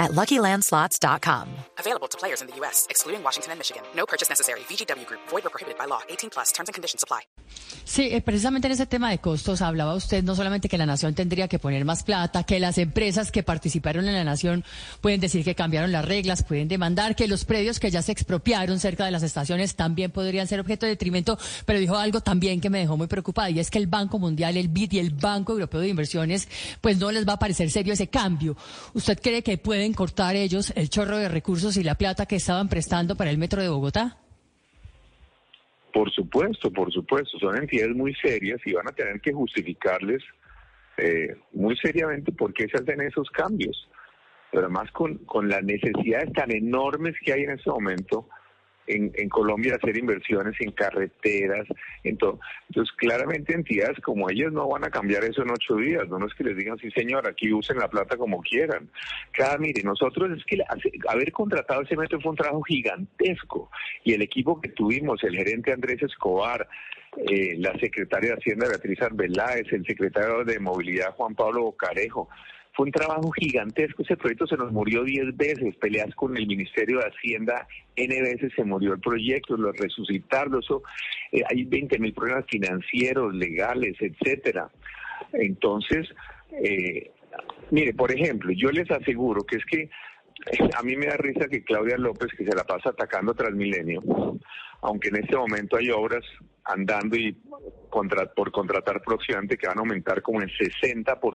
at LuckyLandSlots.com. Available to players in the U.S., excluding Washington and Michigan. No purchase necessary. VGW Group. Void or prohibited by law. 18 plus. Terms and conditions apply. Sí, eh, precisamente en ese tema de costos hablaba usted no solamente que la nación tendría que poner más plata, que las empresas que participaron en la nación pueden decir que cambiaron las reglas, pueden demandar que los predios que ya se expropiaron cerca de las estaciones también podrían ser objeto de detrimento, pero dijo algo también que me dejó muy preocupada y es que el Banco Mundial, el BID y el Banco Europeo de Inversiones, pues no les va a parecer serio ese cambio. ¿Usted cree que pueden cortar ellos el chorro de recursos y la plata que estaban prestando para el metro de Bogotá? Por supuesto, por supuesto, son entidades muy serias y van a tener que justificarles eh, muy seriamente por qué se hacen esos cambios. Pero además con, con las necesidades tan enormes que hay en este momento, en, en Colombia hacer inversiones en carreteras, en todo. Entonces, claramente entidades como ellas no van a cambiar eso en ocho días, no es que les digan, sí señor, aquí usen la plata como quieran. Cada, mire, nosotros es que haber contratado ese metro fue un trabajo gigantesco y el equipo que tuvimos, el gerente Andrés Escobar, eh, la secretaria de Hacienda Beatriz Arbeláez, el secretario de Movilidad Juan Pablo Bocarejo, fue un trabajo gigantesco, ese proyecto se nos murió 10 veces, peleas con el Ministerio de Hacienda, N veces se murió el proyecto, lo resucitarlo, eh, hay 20 mil problemas financieros, legales, etcétera. Entonces, eh, mire, por ejemplo, yo les aseguro que es que a mí me da risa que Claudia López, que se la pasa atacando Transmilenio, aunque en este momento hay obras andando y por contratar próximamente que van a aumentar como en 60%.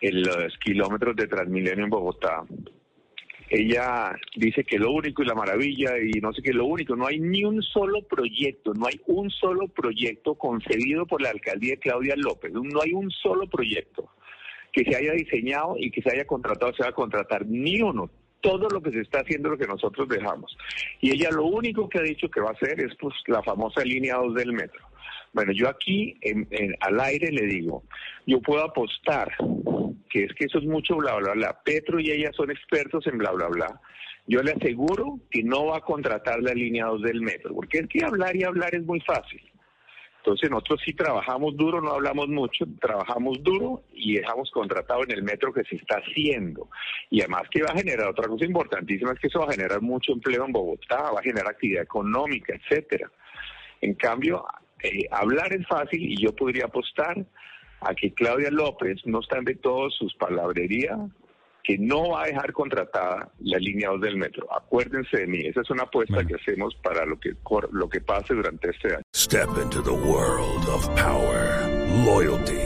En los kilómetros de Transmilenio en Bogotá. Ella dice que lo único y la maravilla y no sé qué, lo único, no hay ni un solo proyecto, no hay un solo proyecto concebido por la alcaldía de Claudia López, no hay un solo proyecto que se haya diseñado y que se haya contratado, se va a contratar ni uno. Todo lo que se está haciendo lo que nosotros dejamos. Y ella lo único que ha dicho que va a hacer es pues la famosa línea 2 del metro. Bueno, yo aquí en, al aire le digo, yo puedo apostar que es que eso es mucho bla, bla, bla. Petro y ella son expertos en bla, bla, bla. Yo le aseguro que no va a contratar la línea 2 del metro, porque es que hablar y hablar es muy fácil. Entonces nosotros sí trabajamos duro, no hablamos mucho, trabajamos duro y dejamos contratado en el metro que se está haciendo. Y además que va a generar otra cosa importantísima, es que eso va a generar mucho empleo en Bogotá, va a generar actividad económica, etcétera. En cambio, eh, hablar es fácil y yo podría apostar a que Claudia López no está de todas sus palabrerías, que no va a dejar contratada la línea 2 del metro. Acuérdense de mí, esa es una apuesta que hacemos para lo que, lo que pase durante este año. Step into the world of power, loyalty